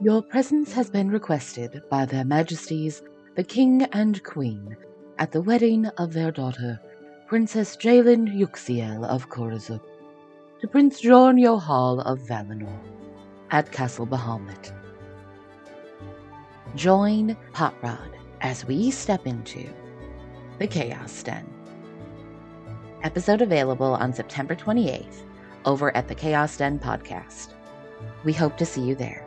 Your presence has been requested by Their Majesties the King and Queen at the wedding of their daughter, Princess Jalen Yuxiel of Korazuk, to Prince Jorn Yohal of Valinor at Castle Bahamut. Join Potrod as we step into the Chaos Den. Episode available on September 28th over at the Chaos Den podcast. We hope to see you there.